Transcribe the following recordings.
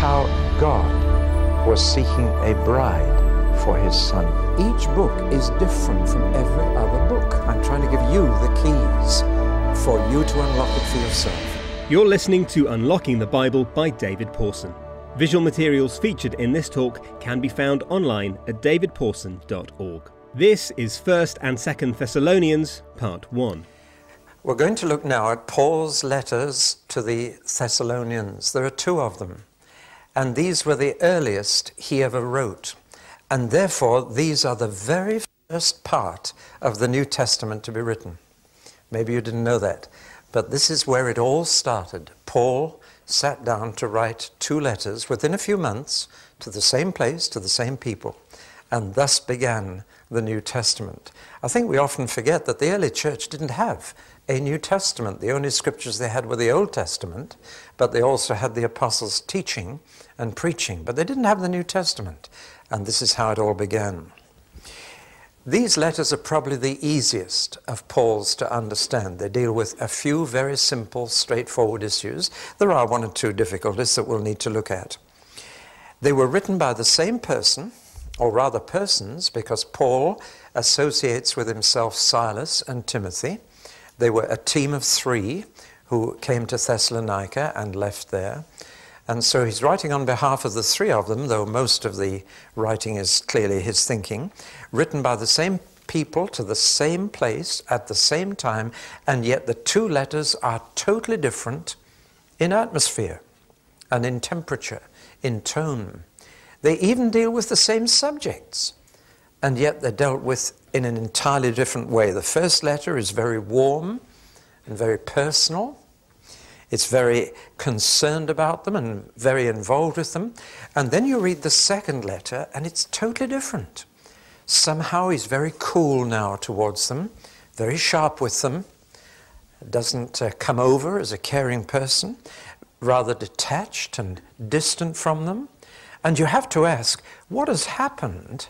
how God was seeking a bride for his son. Each book is different from every other book. I'm trying to give you the keys for you to unlock it for yourself. You're listening to Unlocking the Bible by David Pawson. Visual materials featured in this talk can be found online at davidpawson.org. This is 1st and 2nd Thessalonians, part 1. We're going to look now at Paul's letters to the Thessalonians. There are two of them, and these were the earliest he ever wrote. And therefore, these are the very first part of the New Testament to be written. Maybe you didn't know that, but this is where it all started. Paul sat down to write two letters within a few months to the same place, to the same people, and thus began the New Testament. I think we often forget that the early church didn't have a New Testament. The only scriptures they had were the Old Testament, but they also had the apostles' teaching and preaching, but they didn't have the New Testament. And this is how it all began. These letters are probably the easiest of Paul's to understand. They deal with a few very simple, straightforward issues. There are one or two difficulties that we'll need to look at. They were written by the same person, or rather persons, because Paul associates with himself Silas and Timothy. They were a team of three who came to Thessalonica and left there. And so he's writing on behalf of the three of them, though most of the writing is clearly his thinking, written by the same people to the same place at the same time, and yet the two letters are totally different in atmosphere and in temperature, in tone. They even deal with the same subjects, and yet they're dealt with in an entirely different way. The first letter is very warm and very personal. It's very concerned about them and very involved with them. And then you read the second letter, and it's totally different. Somehow he's very cool now towards them, very sharp with them, doesn't uh, come over as a caring person, rather detached and distant from them. And you have to ask, what has happened,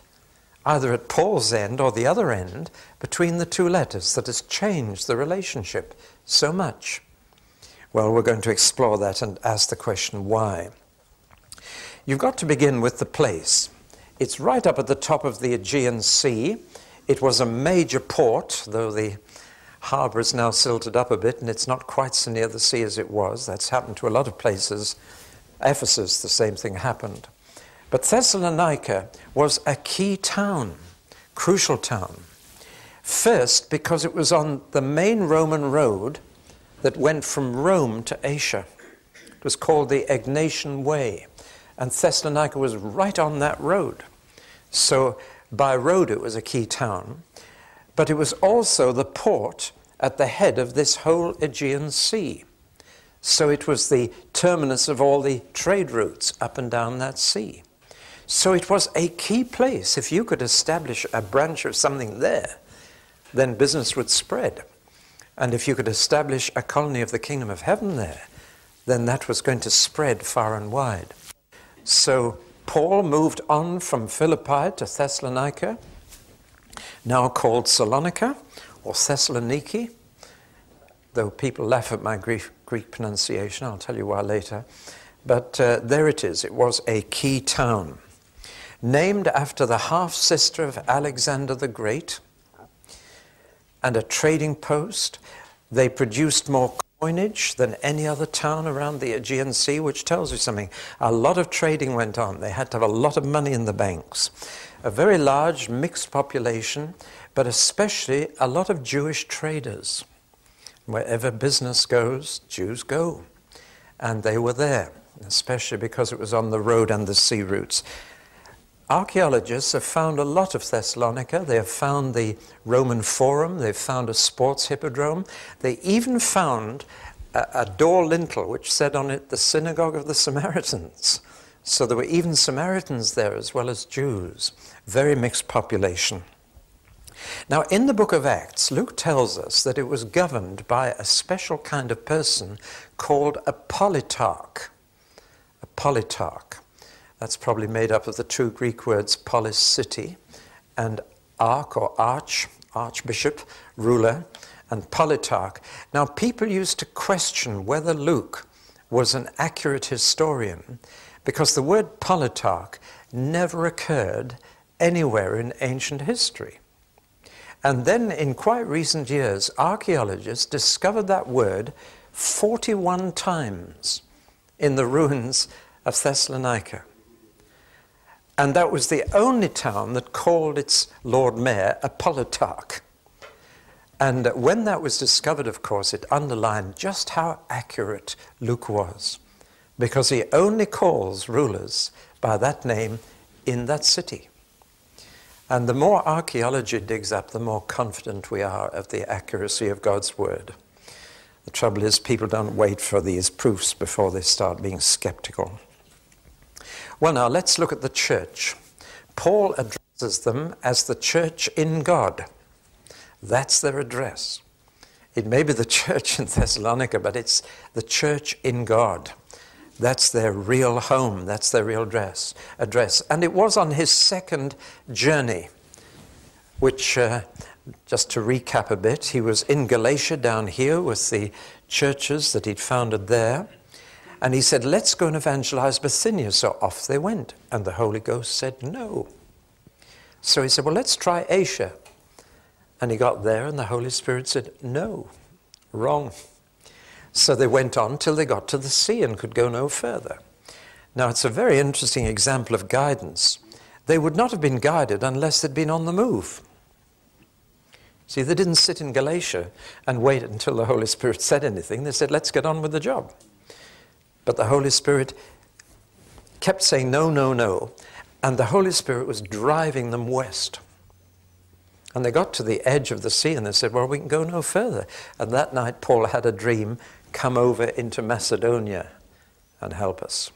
either at Paul's end or the other end, between the two letters that has changed the relationship so much? Well, we're going to explore that and ask the question why. You've got to begin with the place. It's right up at the top of the Aegean Sea. It was a major port, though the harbour is now silted up a bit and it's not quite so near the sea as it was. That's happened to a lot of places. Ephesus, the same thing happened. But Thessalonica was a key town, crucial town. First, because it was on the main Roman road that went from Rome to Asia. It was called the Egnatian Way, and Thessalonica was right on that road. So by road it was a key town, but it was also the port at the head of this whole Aegean Sea. So it was the terminus of all the trade routes up and down that sea. So it was a key place. If you could establish a branch of something there, then business would spread. And if you could establish a colony of the kingdom of heaven there, then that was going to spread far and wide. So Paul moved on from Philippi to Thessalonica, now called Salonika or Thessaloniki, though people laugh at my Greek, Greek pronunciation, I'll tell you why later. But uh, there it is, it was a key town. Named after the half sister of Alexander the Great, and a trading post. They produced more coinage than any other town around the Aegean Sea, which tells you something. A lot of trading went on. They had to have a lot of money in the banks. A very large mixed population, but especially a lot of Jewish traders. Wherever business goes, Jews go. And they were there, especially because it was on the road and the sea routes. Archaeologists have found a lot of Thessalonica. They have found the Roman Forum. They've found a sports hippodrome. They even found a, a, door lintel which said on it the synagogue of the Samaritans. So there were even Samaritans there as well as Jews. Very mixed population. Now, in the book of Acts, Luke tells us that it was governed by a special kind of person called a politarch. A politarch. That's probably made up of the two Greek words polis, city, and arch or arch, archbishop, ruler, and politarch. Now, people used to question whether Luke was an accurate historian because the word politarch never occurred anywhere in ancient history. And then, in quite recent years, archaeologists discovered that word 41 times in the ruins of Thessalonica. And that was the only town that called its Lord Mayor a politarch. And uh, when that was discovered, of course, it underlined just how accurate Luke was, because he only calls rulers by that name in that city. And the more archaeology digs up, the more confident we are of the accuracy of God's word. The trouble is, people don't wait for these proofs before they start being skeptical. Well, now let's look at the church. Paul addresses them as the church in God. That's their address. It may be the church in Thessalonica, but it's the church in God. That's their real home. That's their real address. address. And it was on his second journey, which, uh, just to recap a bit, he was in Galatia down here with the churches that he'd founded there. And he said, Let's go and evangelize Bithynia. So off they went. And the Holy Ghost said, No. So he said, Well, let's try Asia. And he got there, and the Holy Spirit said, No, wrong. So they went on till they got to the sea and could go no further. Now, it's a very interesting example of guidance. They would not have been guided unless they'd been on the move. See, they didn't sit in Galatia and wait until the Holy Spirit said anything. They said, let's get on with the job. But the Holy Spirit kept saying, no, no, no. And the Holy Spirit was driving them west. And they got to the edge of the sea and they said, Well, we can go no further. And that night, Paul had a dream come over into Macedonia and help us.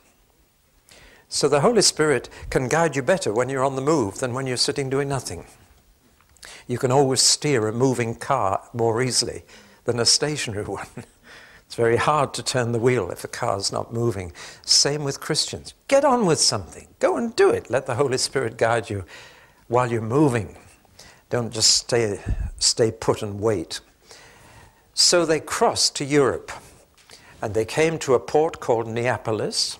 So the Holy Spirit can guide you better when you're on the move than when you're sitting doing nothing. You can always steer a moving car more easily than a stationary one. It's very hard to turn the wheel if a car's not moving. Same with Christians. Get on with something. Go and do it. Let the Holy Spirit guide you while you're moving. Don't just stay, stay put and wait. So they crossed to Europe and they came to a port called Neapolis,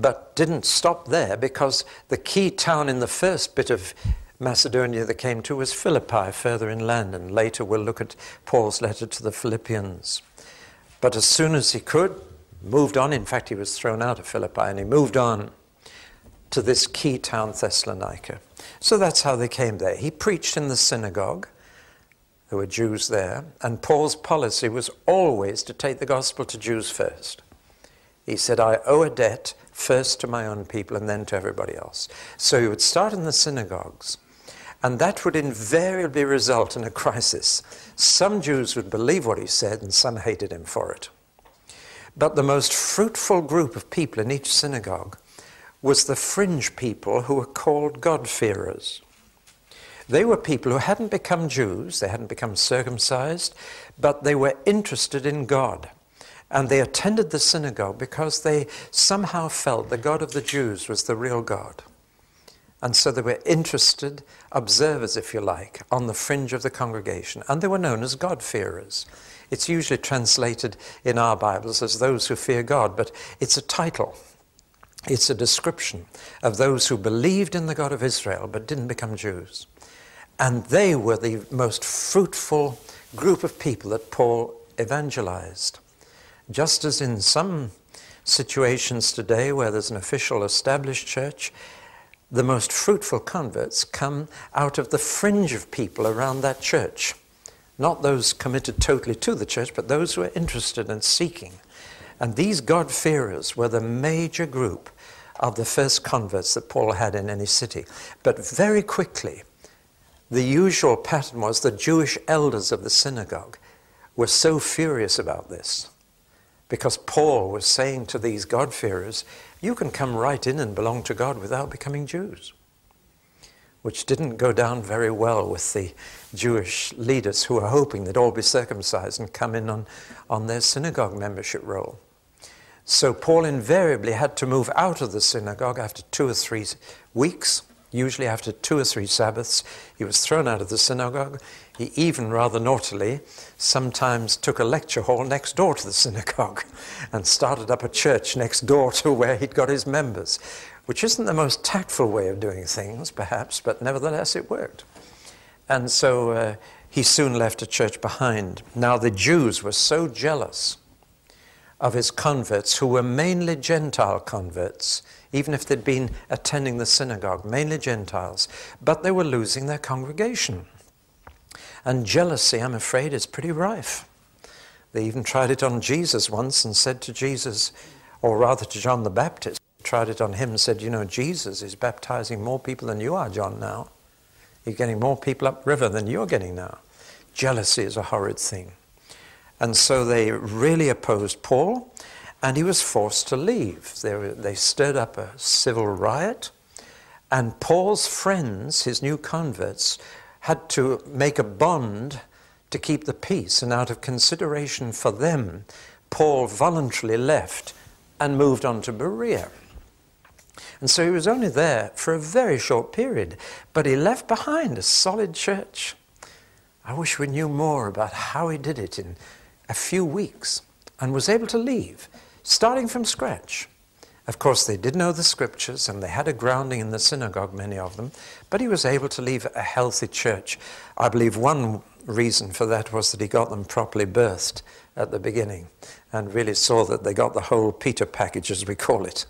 but didn't stop there because the key town in the first bit of Macedonia they came to was Philippi, further inland, and later we'll look at Paul's letter to the Philippians. But as soon as he could, moved on. In fact, he was thrown out of Philippi and he moved on to this key town, Thessalonica. So that's how they came there. He preached in the synagogue. There were Jews there. And Paul's policy was always to take the gospel to Jews first. He said, I owe a debt first to my own people and then to everybody else. So he would start in the synagogues. And that would invariably result in a crisis. Some Jews would believe what he said and some hated him for it. But the most fruitful group of people in each synagogue was the fringe people who were called God-fearers. They were people who hadn't become Jews, they hadn't become circumcised, but they were interested in God. And they attended the synagogue because they somehow felt the God of the Jews was the real God. And so they were interested observers, if you like, on the fringe of the congregation. And they were known as God-fearers. It's usually translated in our Bibles as those who fear God, but it's a title. It's a description of those who believed in the God of Israel but didn't become Jews. And they were the most fruitful group of people that Paul evangelized. Just as in some situations today where there's an official established church, the most fruitful converts come out of the fringe of people around that church. Not those committed totally to the church, but those who are interested and seeking and these God-fearers were the major group of the first converts that Paul had in any city. But very quickly, the usual pattern was the Jewish elders of the synagogue were so furious about this because Paul was saying to these God-fearers, you can come right in and belong to God without becoming Jews, which didn't go down very well with the Jewish leaders who were hoping they'd all be circumcised and come in on, on their synagogue membership roll. So Paul invariably had to move out of the synagogue after two or three weeks Usually, after two or three Sabbaths, he was thrown out of the synagogue. He even, rather naughtily, sometimes took a lecture hall next door to the synagogue and started up a church next door to where he'd got his members, which isn't the most tactful way of doing things, perhaps, but nevertheless it worked. And so uh, he soon left a church behind. Now, the Jews were so jealous of his converts, who were mainly Gentile converts even if they'd been attending the synagogue, mainly Gentiles, but they were losing their congregation. And jealousy, I'm afraid, is pretty rife. They even tried it on Jesus once and said to Jesus, or rather to John the Baptist, tried it on him and said, You know, Jesus is baptizing more people than you are, John, now. You're getting more people upriver than you're getting now. Jealousy is a horrid thing. And so they really opposed Paul and he was forced to leave. They, they stirred up a civil riot, and Paul's friends, his new converts, had to make a bond to keep the peace, and out of consideration for them, Paul voluntarily left and moved on to Berea. And so he was only there for a very short period, but he left behind a solid church. I wish we knew more about how he did it in a few weeks and was able to leave starting from scratch. Of course, they did know the scriptures and they had a grounding in the synagogue, many of them, but he was able to leave a healthy church. I believe one reason for that was that he got them properly birthed at the beginning and really saw that they got the whole Peter package, as we call it,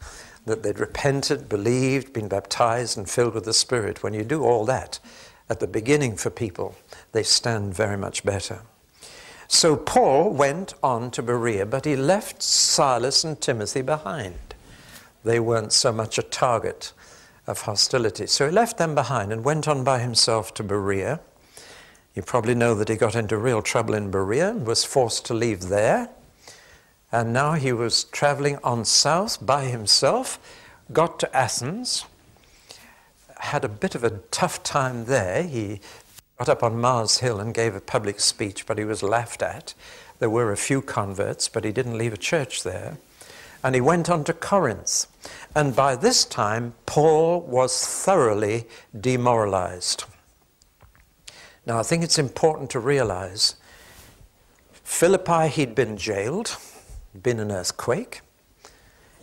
that they'd repented, believed, been baptized, and filled with the Spirit. When you do all that at the beginning for people, they stand very much better. So Paul went on to Berea, but he left Silas and Timothy behind. They weren't so much a target of hostility. So he left them behind and went on by himself to Berea. You probably know that he got into real trouble in Berea and was forced to leave there. And now he was traveling on south by himself, got to Athens, had a bit of a tough time there. He got up on Mars Hill and gave a public speech, but he was laughed at. There were a few converts, but he didn't leave a church there. And he went on to Corinth. And by this time, Paul was thoroughly demoralized. Now, I think it's important to realize Philippi, he'd been jailed, been an earthquake.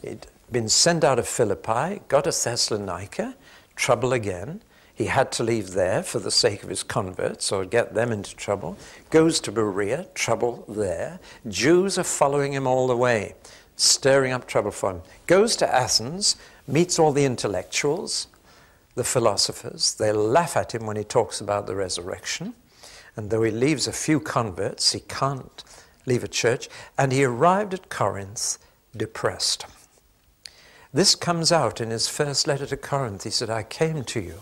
He'd been sent out of Philippi, got to Thessalonica, trouble again. He had to leave there for the sake of his converts or get them into trouble. Goes to Berea, trouble there. Jews are following him all the way, stirring up trouble for him. Goes to Athens, meets all the intellectuals, the philosophers. They laugh at him when he talks about the resurrection. And though he leaves a few converts, he can't leave a church. And he arrived at Corinth depressed. This comes out in his first letter to Corinth. He said, I came to you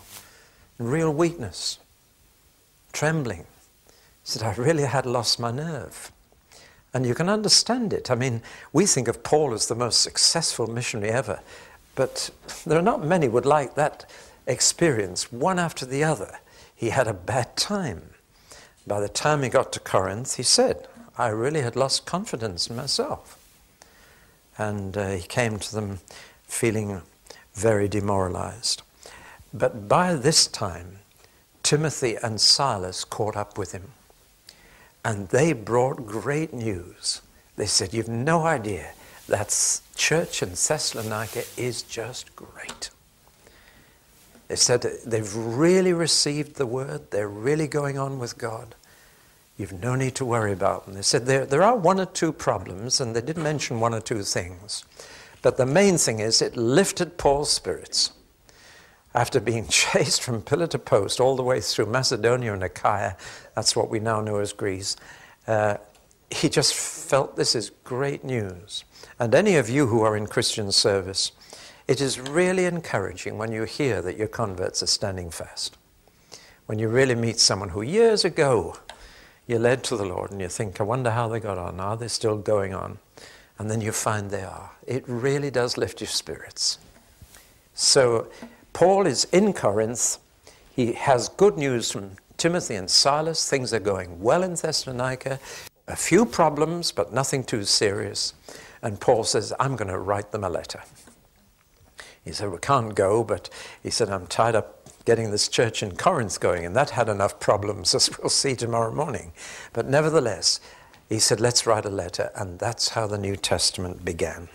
real weakness, trembling. He said, I really had lost my nerve. And you can understand it. I mean, we think of Paul as the most successful missionary ever, but there are not many would like that experience, one after the other. He had a bad time. By the time he got to Corinth, he said, I really had lost confidence in myself. And uh, he came to them feeling very demoralized. But by this time, Timothy and Silas caught up with him. And they brought great news. They said, You've no idea. That church in Thessalonica is just great. They said they've really received the word, they're really going on with God. You've no need to worry about them. They said there, there are one or two problems, and they did mention one or two things. But the main thing is it lifted Paul's spirits after being chased from pillar to post all the way through Macedonia and Achaia, that's what we now know as Greece, uh, he just felt this is great news. And any of you who are in Christian service, it is really encouraging when you hear that your converts are standing fast. When you really meet someone who years ago you led to the Lord and you think, I wonder how they got on. Are they still going on? And then you find they are. It really does lift your spirits. So Paul is in Corinth. He has good news from Timothy and Silas. Things are going well in Thessalonica. A few problems, but nothing too serious. And Paul says, I'm going to write them a letter. He said, We can't go, but he said, I'm tied up getting this church in Corinth going, and that had enough problems, as we'll see tomorrow morning. But nevertheless, he said, let's write a letter, and that's how the New Testament began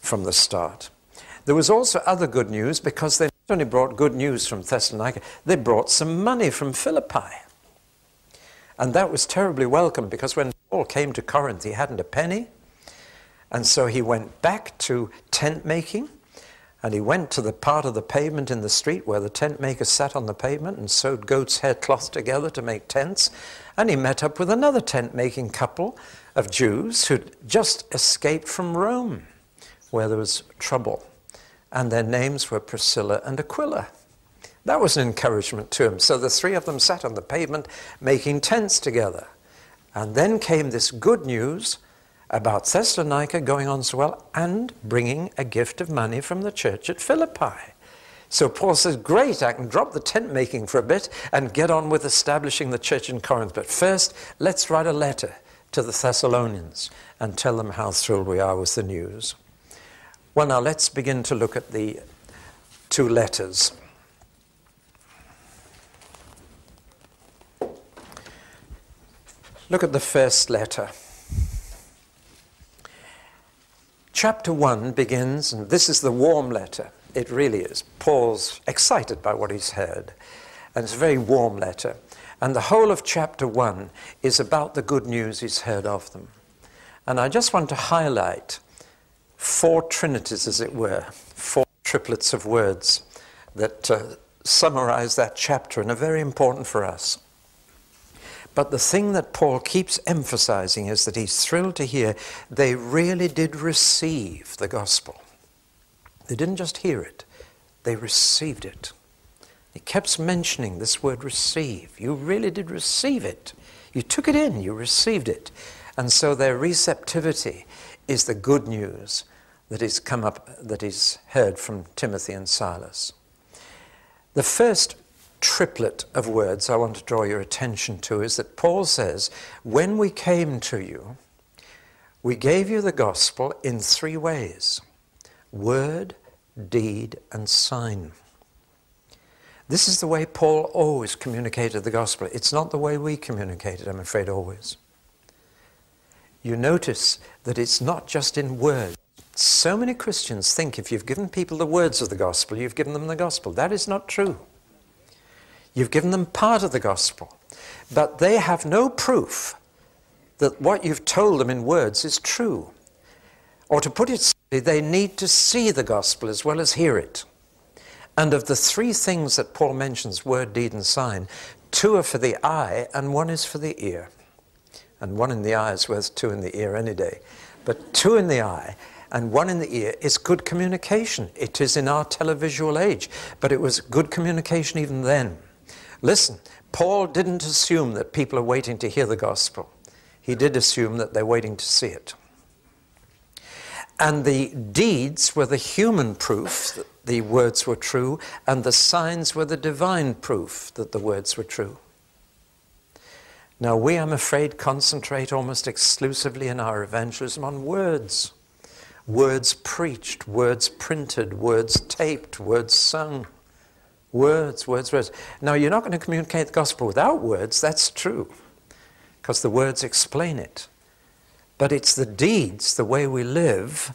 from the start. There was also other good news because they not only brought good news from Thessalonica, they brought some money from Philippi. And that was terribly welcome because when Paul came to Corinth, he hadn't a penny. And so he went back to tent making and he went to the part of the pavement in the street where the tent makers sat on the pavement and sewed goat's hair cloth together to make tents. And he met up with another tent making couple of Jews who'd just escaped from Rome, where there was trouble. And their names were Priscilla and Aquila. That was an encouragement to him. So the three of them sat on the pavement making tents together. And then came this good news about Thessalonica going on so well and bringing a gift of money from the church at Philippi. So Paul says, Great, I can drop the tent making for a bit and get on with establishing the church in Corinth. But first, let's write a letter to the Thessalonians and tell them how thrilled we are with the news. Well, now let's begin to look at the two letters. Look at the first letter. Chapter 1 begins, and this is the warm letter. It really is. Paul's excited by what he's heard, and it's a very warm letter. And the whole of chapter 1 is about the good news he's heard of them. And I just want to highlight four trinities, as it were, four triplets of words that uh, summarize that chapter and are very important for us. But the thing that Paul keeps emphasizing is that he's thrilled to hear they really did receive the gospel. They didn't just hear it, they received it. He keeps mentioning this word receive. You really did receive it. You took it in, you received it. And so their receptivity is the good news that is come up that is heard from Timothy and Silas. The first triplet of words I want to draw your attention to is that Paul says, When we came to you, we gave you the gospel in three ways word, deed, and sign. This is the way Paul always communicated the gospel. It's not the way we communicate it, I'm afraid, always. You notice that it's not just in words. So many Christians think if you've given people the words of the gospel, you've given them the gospel. That is not true. You've given them part of the gospel, but they have no proof that what you've told them in words is true. Or to put it simply, they need to see the gospel as well as hear it. And of the three things that Paul mentions word, deed, and sign two are for the eye, and one is for the ear. And one in the eye is worth two in the ear any day. But two in the eye and one in the ear is good communication. It is in our televisual age, but it was good communication even then. Listen, Paul didn't assume that people are waiting to hear the gospel. He did assume that they're waiting to see it. And the deeds were the human proof that the words were true, and the signs were the divine proof that the words were true. Now, we, I'm afraid, concentrate almost exclusively in our evangelism on words words preached, words printed, words taped, words sung. Words, words, words. Now, you're not going to communicate the gospel without words, that's true, because the words explain it. But it's the deeds, the way we live,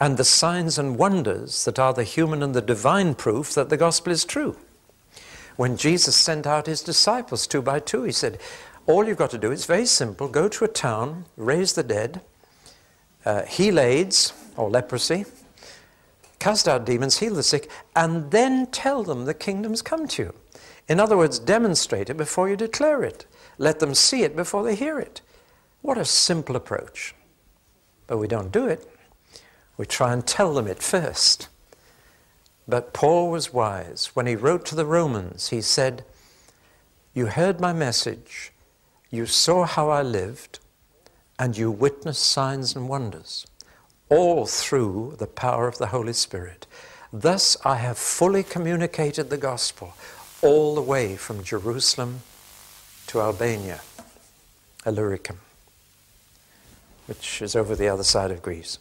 and the signs and wonders that are the human and the divine proof that the gospel is true. When Jesus sent out his disciples two by two, he said, All you've got to do is very simple go to a town, raise the dead, uh, heal AIDS or leprosy, cast out demons, heal the sick, and then tell them the kingdom's come to you. In other words, demonstrate it before you declare it. Let them see it before they hear it. What a simple approach. But we don't do it. We try and tell them it first. But Paul was wise. When he wrote to the Romans, he said, You heard my message, you saw how I lived, and you witness signs and wonders all through the power of the Holy Spirit. Thus I have fully communicated the gospel all the way from Jerusalem to Albania, Illyricum, which is over the other side of Greece.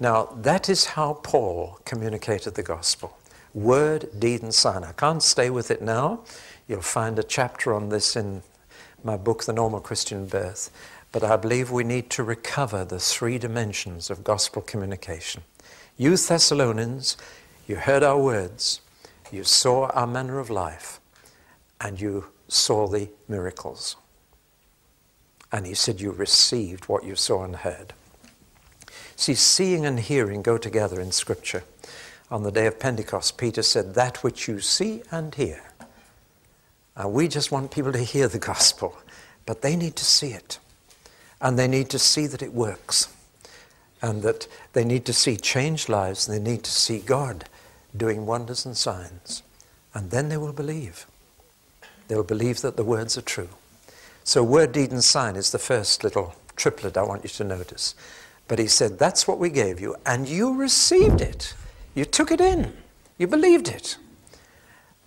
Now, that is how Paul communicated the gospel Word, deed, and sign. I can't stay with it now. You'll find a chapter on this in my book, The Normal Christian Birth. But I believe we need to recover the three dimensions of gospel communication. You Thessalonians, you heard our words, you saw our manner of life, and you saw the miracles. And he said, You received what you saw and heard. See, seeing and hearing go together in Scripture. On the day of Pentecost, Peter said, That which you see and hear. And we just want people to hear the gospel, but they need to see it. And they need to see that it works. And that they need to see changed lives, and they need to see God doing wonders and signs. And then they will believe. They will believe that the words are true. So, word, deed, and sign is the first little triplet I want you to notice. But he said, That's what we gave you, and you received it. You took it in. You believed it.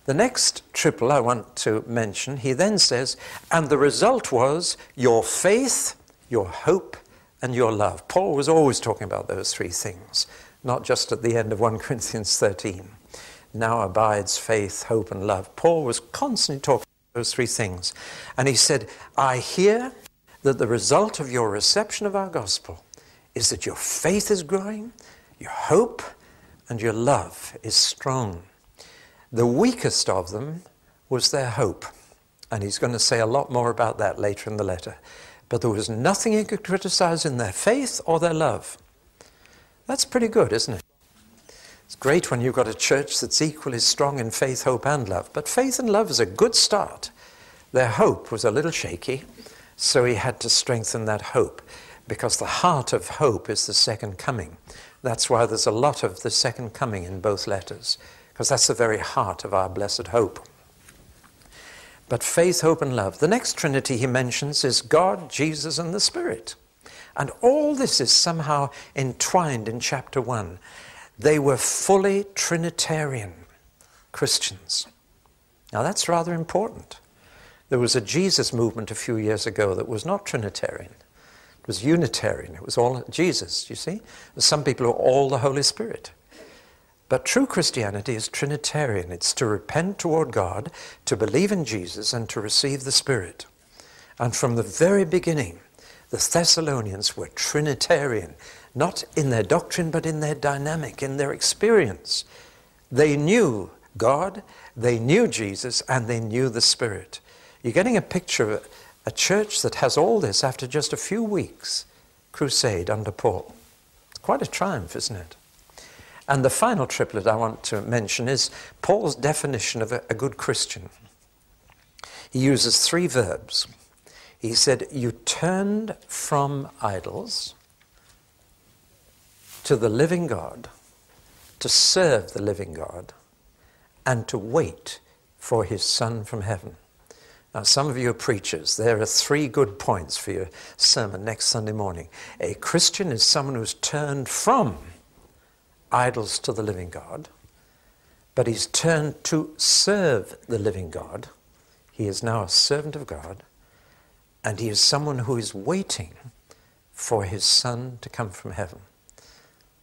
The next triple I want to mention, he then says, And the result was your faith, your hope, and your love. Paul was always talking about those three things, not just at the end of 1 Corinthians 13. Now abides faith, hope, and love. Paul was constantly talking about those three things. And he said, I hear that the result of your reception of our gospel is that your faith is growing, your hope, and your love is strong. The weakest of them was their hope. And he's going to say a lot more about that later in the letter. But there was nothing he could criticize in their faith or their love. That's pretty good, isn't it? It's great when you've got a church that's equally strong in faith, hope, and love. But faith and love is a good start. Their hope was a little shaky, so he had to strengthen that hope because the heart of hope is the second coming. That's why there's a lot of the second coming in both letters, because that's the very heart of our blessed hope. But faith, hope, and love. The next Trinity he mentions is God, Jesus, and the Spirit. And all this is somehow entwined in chapter 1. They were fully Trinitarian Christians. Now that's rather important. There was a Jesus movement a few years ago that was not Trinitarian. It was Unitarian. It was all Jesus, you see? Some people are all the Holy Spirit. But true Christianity is Trinitarian. It's to repent toward God, to believe in Jesus, and to receive the Spirit. And from the very beginning, the Thessalonians were Trinitarian not in their doctrine, but in their dynamic, in their experience. They knew God, they knew Jesus, and they knew the Spirit. You're getting a picture of a church that has all this after just a few weeks crusade under Paul. It's quite a triumph, isn't it? And the final triplet I want to mention is Paul's definition of a, a good Christian. He uses three verbs. He said, You turned from idols to the living God, to serve the living God, and to wait for his Son from heaven. Now, some of you are preachers. There are three good points for your sermon next Sunday morning. A Christian is someone who's turned from idols to the living God, but he's turned to serve the living God. He is now a servant of God, and he is someone who is waiting for his Son to come from heaven.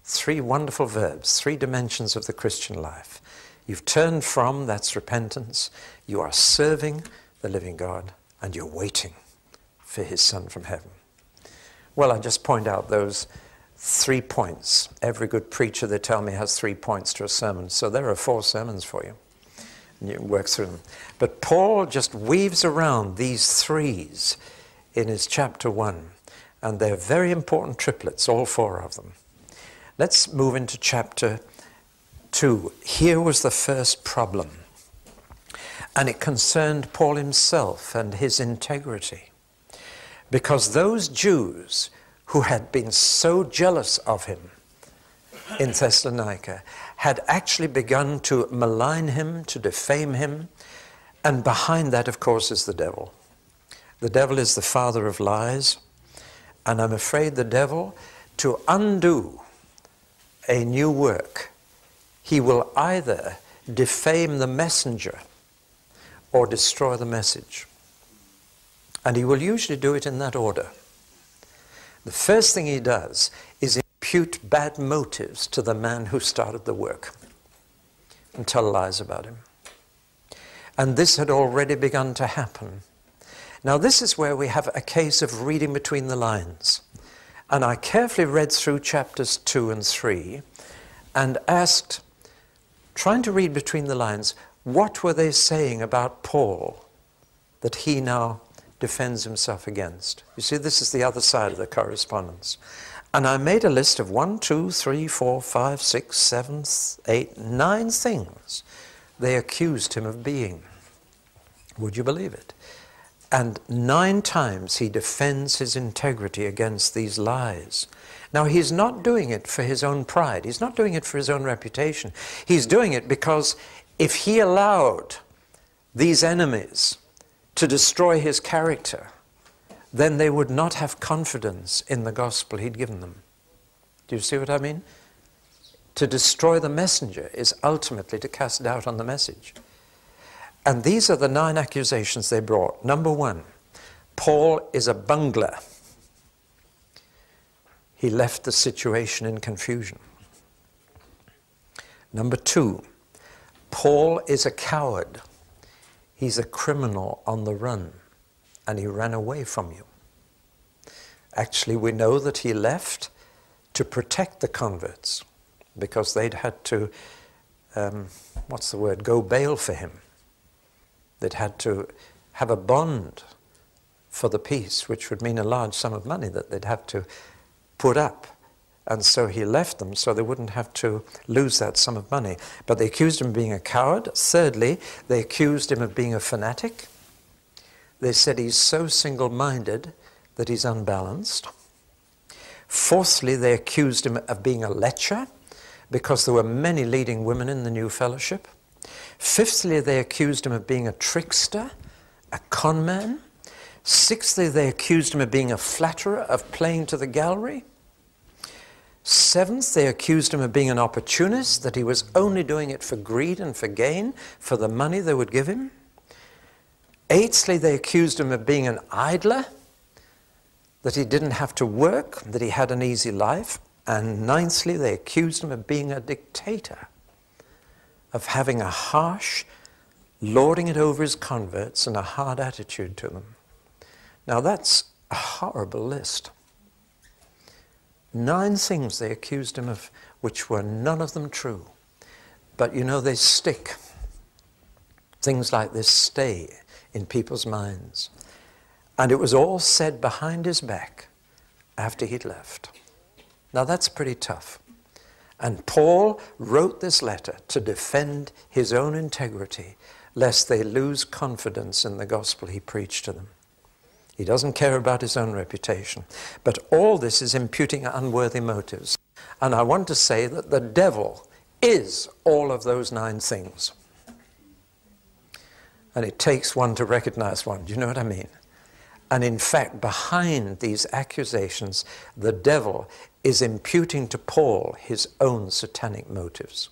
Three wonderful verbs, three dimensions of the Christian life. You've turned from, that's repentance. You are serving the living God, and you're waiting for his Son from heaven. Well, I just point out those three points. Every good preacher, they tell me, has three points to a sermon. So there are four sermons for you. And you work through them. But Paul just weaves around these threes in his chapter one. And they're very important triplets, all four of them. Let's move into chapter 2. Here was the first problem, and it concerned Paul himself and his integrity. Because those Jews who had been so jealous of him in Thessalonica had actually begun to malign him, to defame him, and behind that, of course, is the devil. The devil is the father of lies, and I'm afraid the devil, to undo a new work, he will either defame the messenger or destroy the message. And he will usually do it in that order. The first thing he does is impute bad motives to the man who started the work. and tell lies about him. And this had already begun to happen. Now, this is where we have a case of reading between the lines. And I carefully read through chapters 2 and 3 and asked, trying to read between the lines, what were they saying about Paul that he now defends himself against? You see, this is the other side of the correspondence. And I made a list of one, two, three, four, five, six, seven, eight, nine things they accused him of being. Would you believe it? And nine times he defends his integrity against these lies. Now, he's not doing it for his own pride. He's not doing it for his own reputation. He's doing it because if he allowed these enemies to destroy his character, then they would not have confidence in the gospel he'd given them. Do you see what I mean? To destroy the messenger is ultimately to cast doubt on the message. And these are the nine accusations they brought. Number one, Paul is a bungler. He left the situation in confusion. Number two, Paul is a coward. He's a criminal on the run, and he ran away from you. Actually, we know that he left to protect the converts because they'd had to, um, what's the word, go bail for him. They'd had to have a bond for the peace, which would mean a large sum of money that they'd have to put up. And so he left them so they wouldn't have to lose that sum of money. But they accused him of being a coward. Thirdly, they accused him of being a fanatic. They said he's so single minded that he's unbalanced. Fourthly, they accused him of being a lecher because there were many leading women in the new fellowship. Fifthly, they accused him of being a trickster, a conman. Sixthly, they accused him of being a flatterer, of playing to the gallery. Seventh, they accused him of being an opportunist, that he was only doing it for greed and for gain, for the money they would give him. Eighthly, they accused him of being an idler, that he didn't have to work, that he had an easy life. And ninthly, they accused him of being a dictator, of having a harsh, lording it over his converts and a hard attitude to them. Now, that's a horrible list. Nine things they accused him of, which were none of them true. But you know, they stick. Things like this stay in people's minds. And it was all said behind his back after he'd left. Now that's pretty tough. And Paul wrote this letter to defend his own integrity, lest they lose confidence in the gospel he preached to them. He doesn't care about his own reputation. But all this is imputing unworthy motives. And I want to say that the devil is all of those nine things. And it takes one to recognize one. Do you know what I mean? And in fact, behind these accusations, the devil is imputing to Paul his own satanic motives.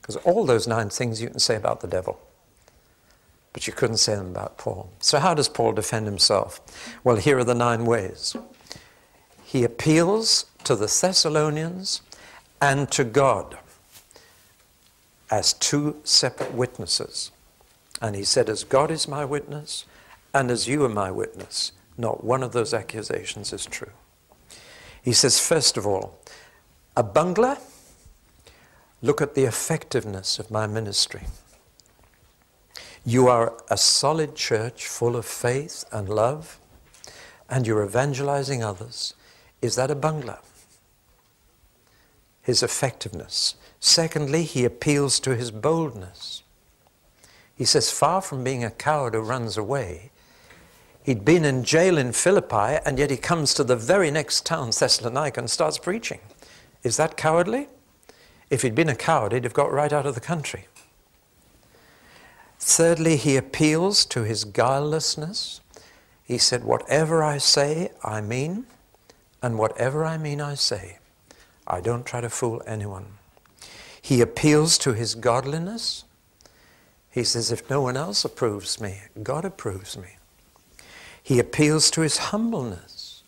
Because all those nine things you can say about the devil but you couldn't say them about Paul. So, how does Paul defend himself? Well, here are the nine ways. He appeals to the Thessalonians and to God as two separate witnesses. And he said, As God is my witness, and as you are my witness, not one of those accusations is true. He says, first of all, a bungler, look at the effectiveness of my ministry. You are a solid church full of faith and love, and you're evangelizing others. Is that a bungler? His effectiveness. Secondly, he appeals to his boldness. He says, far from being a coward who runs away, he'd been in jail in Philippi, and yet he comes to the very next town, Thessalonica, and starts preaching. Is that cowardly? If he'd been a coward, he'd have got right out of the country. Thirdly, he appeals to his guilelessness. He said, Whatever I say, I mean, and whatever I mean, I say. I don't try to fool anyone. He appeals to his godliness. He says, If no one else approves me, God approves me. He appeals to his humbleness.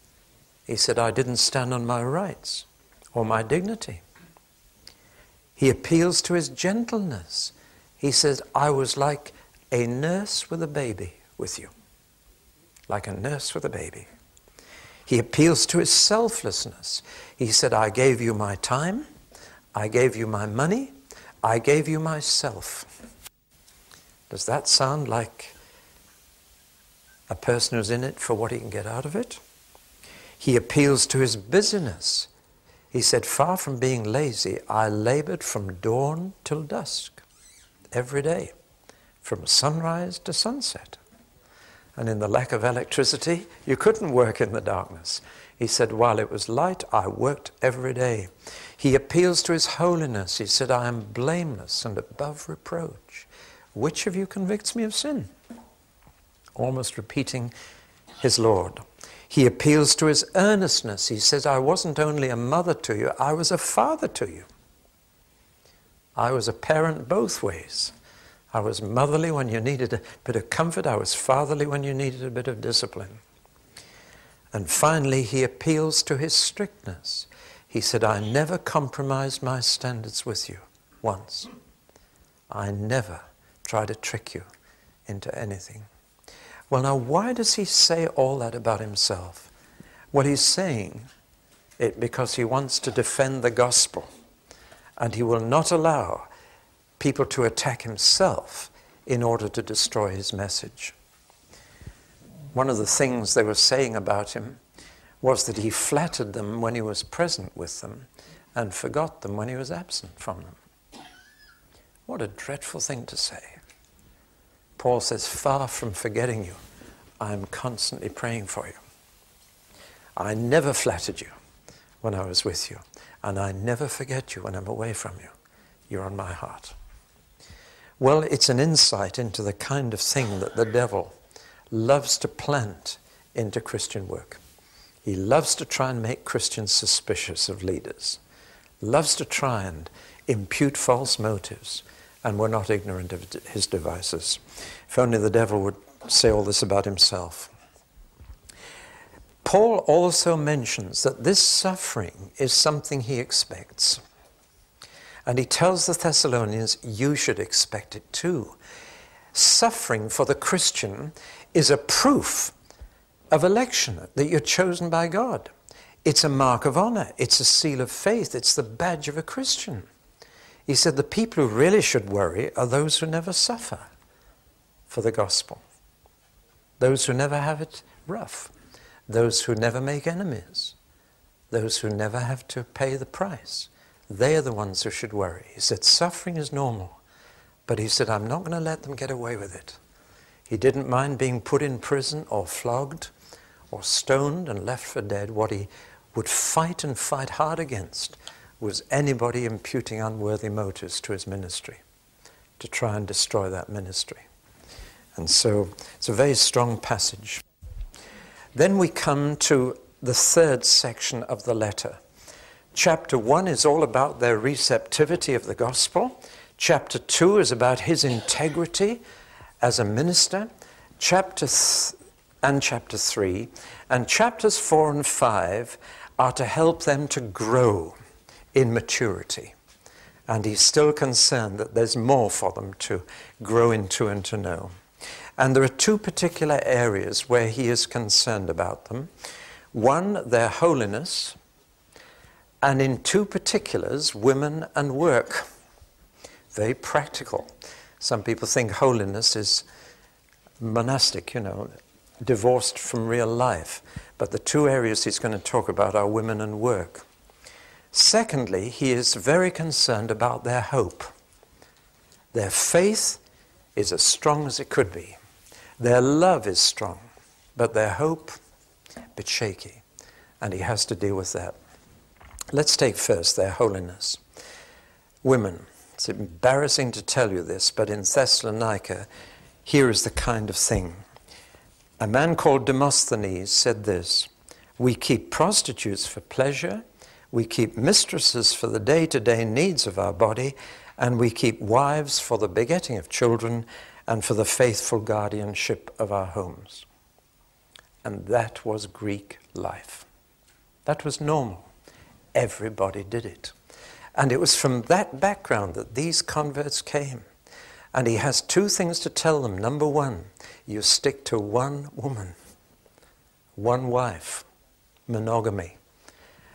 He said, I didn't stand on my rights or my dignity. He appeals to his gentleness. He says, I was like a nurse with a baby with you. Like a nurse with a baby. He appeals to his selflessness. He said, I gave you my time, I gave you my money, I gave you myself. Does that sound like a person who's in it for what he can get out of it? He appeals to his busyness. He said, Far from being lazy, I labored from dawn till dusk, every day, from sunrise to sunset. And in the lack of electricity, you couldn't work in the darkness. He said, While it was light, I worked every day. He appeals to his holiness. He said, I am blameless and above reproach. Which of you convicts me of sin? Almost repeating his Lord. He appeals to his earnestness. He says, I wasn't only a mother to you, I was a father to you. I was a parent both ways. I was motherly when you needed a bit of comfort, I was fatherly when you needed a bit of discipline. And finally, he appeals to his strictness. He said, I never compromised my standards with you once. I never try to trick you into anything. Well, now, why does he say all that about himself? Well, he's saying it because he wants to defend the gospel, and he will not allow people to attack himself in order to destroy his message. One of the things they were saying about him was that he flattered them when he was present with them and forgot them when he was absent from them. What a dreadful thing to say. Paul says, Far from forgetting you, I am constantly praying for you. I never flattered you when I was with you, and I never forget you when I'm away from you. You're on my heart. Well, it's an insight into the kind of thing that the devil loves to plant into Christian work. He loves to try and make Christians suspicious of leaders, loves to try and impute false motives, and we're not ignorant of his devices. If only the devil would say all this about himself. Paul also mentions that this suffering is something he expects. And he tells the Thessalonians, you should expect it too. Suffering for the Christian is a proof of election, that you're chosen by God. It's a mark of honor, it's a seal of faith, it's the badge of a Christian. He said the people who really should worry are those who never suffer for the gospel, those who never have it rough, those who never make enemies, those who never have to pay the price. They are the ones who should worry. He said suffering is normal, but he said, I'm not going to let them get away with it. He didn't mind being put in prison or flogged or stoned and left for dead. What he would fight and fight hard against was anybody imputing unworthy motives to his ministry to try and destroy that ministry. And so it's a very strong passage. Then we come to the third section of the letter. Chapter 1 is all about their receptivity of the gospel. Chapter 2 is about his integrity as a minister. Chapter and chapter 3 and chapters 4 and 5 are to help them to grow in maturity. And he's still concerned that there's more for them to grow into and to know. And there are two particular areas where he is concerned about them one, their holiness, and in two particulars, women and work. Very practical. Some people think holiness is monastic, you know, divorced from real life. But the two areas he's going to talk about are women and work. Secondly, he is very concerned about their hope. Their faith is as strong as it could be. Their love is strong, but their hope, a bit shaky. And he has to deal with that. Let's take first their holiness. Women, it's embarrassing to tell you this, but in Thessalonica, here is the kind of thing. A man called Demosthenes said this We keep prostitutes for pleasure, we keep mistresses for the day to day needs of our body, and we keep wives for the begetting of children and for the faithful guardianship of our homes. And that was Greek life. That was normal. Everybody did it. And it was from that background that these converts came. And he has two things to tell them. Number one, you stick to one woman, one wife, monogamy.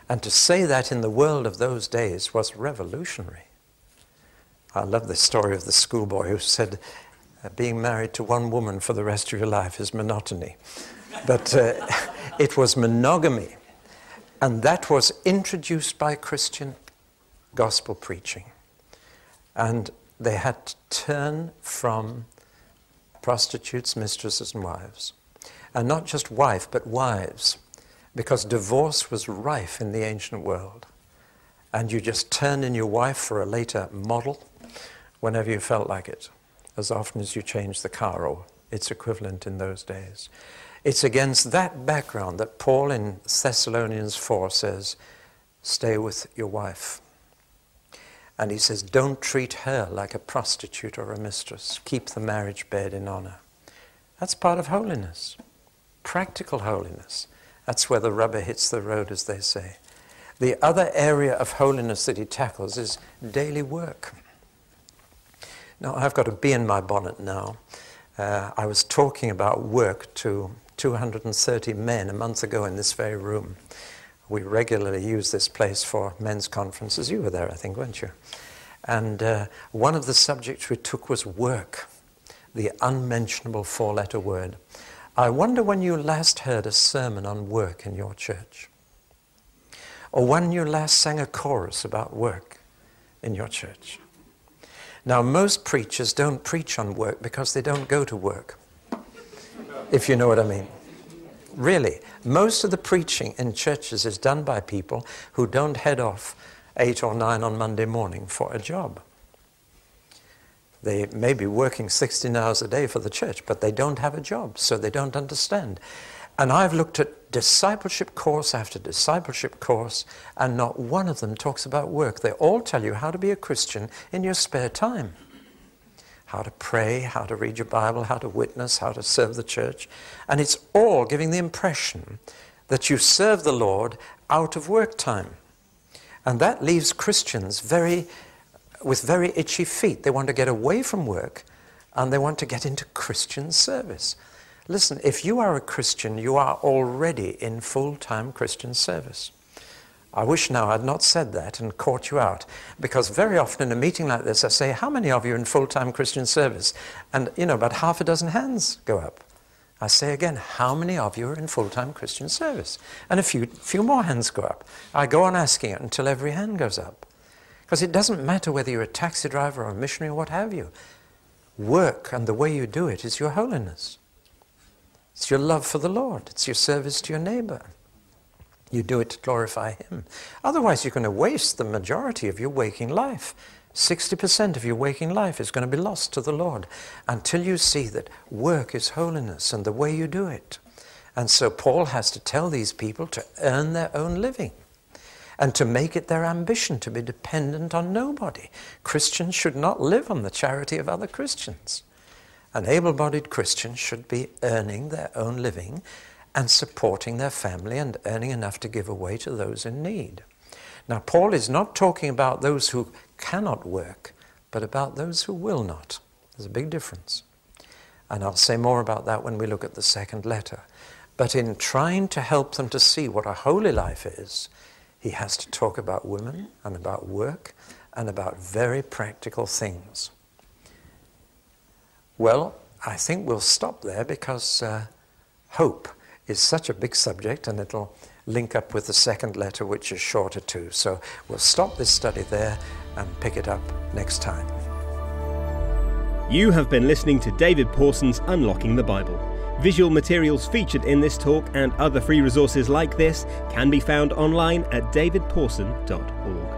And to say that in the world of those days was revolutionary. I love the story of the schoolboy who said, uh, being married to one woman for the rest of your life is monotony. But uh, it was monogamy. And that was introduced by Christian gospel preaching. And they had to turn from prostitutes, mistresses, and wives. And not just wife, but wives, because divorce was rife in the ancient world. And you just turn in your wife for a later model whenever you felt like it, as often as you change the car or its equivalent in those days. It's against that background that Paul in Thessalonians 4 says, Stay with your wife. And he says, Don't treat her like a prostitute or a mistress. Keep the marriage bed in honor. That's part of holiness, practical holiness. That's where the rubber hits the road, as they say. The other area of holiness that he tackles is daily work. Now, I've got a bee in my bonnet now. Uh, I was talking about work to 230 men a month ago in this very room. We regularly use this place for men's conferences. You were there, I think, weren't you? And uh, one of the subjects we took was work, the unmentionable four letter word. I wonder when you last heard a sermon on work in your church, or when you last sang a chorus about work in your church. Now, most preachers don't preach on work because they don't go to work if you know what I mean. Really, most of the preaching in churches is done by people who don't head off eight or nine on Monday morning for a job. They may be working 16 hours a day for the church, but they don't have a job, so they don't understand. And I've looked at discipleship course after discipleship course, and not one of them talks about work. They all tell you how to be a Christian in your spare time how to pray, how to read your Bible, how to witness, how to serve the church. And it's all giving the impression that you serve the Lord out of work time. And that leaves Christians very, with very itchy feet. They want to get away from work and they want to get into Christian service. Listen, if you are a Christian, you are already in full time Christian service. I wish now I'd not said that and caught you out, because very often in a meeting like this, I say, How many of you are in full time Christian service? And, you know, about half a dozen hands go up. I say again, How many of you are in full time Christian service? And a few, few more hands go up. I go on asking it until every hand goes up. Because it doesn't matter whether you're a taxi driver or a missionary or what have you. Work and the way you do it is your holiness. It's your love for the Lord. It's your service to your neighbor. You do it to glorify Him. Otherwise, you're going to waste the majority of your waking life. 60% of your waking life is going to be lost to the Lord until you see that work is holiness and the way you do it. And so Paul has to tell these people to earn their own living and to make it their ambition to be dependent on nobody. Christians should not live on the charity of other Christians. An able bodied Christian should be earning their own living and supporting their family and earning enough to give away to those in need. Now, Paul is not talking about those who cannot work, but about those who will not. There's a big difference. And I'll say more about that when we look at the second letter. But in trying to help them to see what a holy life is, he has to talk about women and about work and about very practical things. Well, I think we'll stop there because uh, hope is such a big subject and it'll link up with the second letter, which is shorter too. So we'll stop this study there and pick it up next time. You have been listening to David Pawson's Unlocking the Bible. Visual materials featured in this talk and other free resources like this can be found online at davidpawson.org.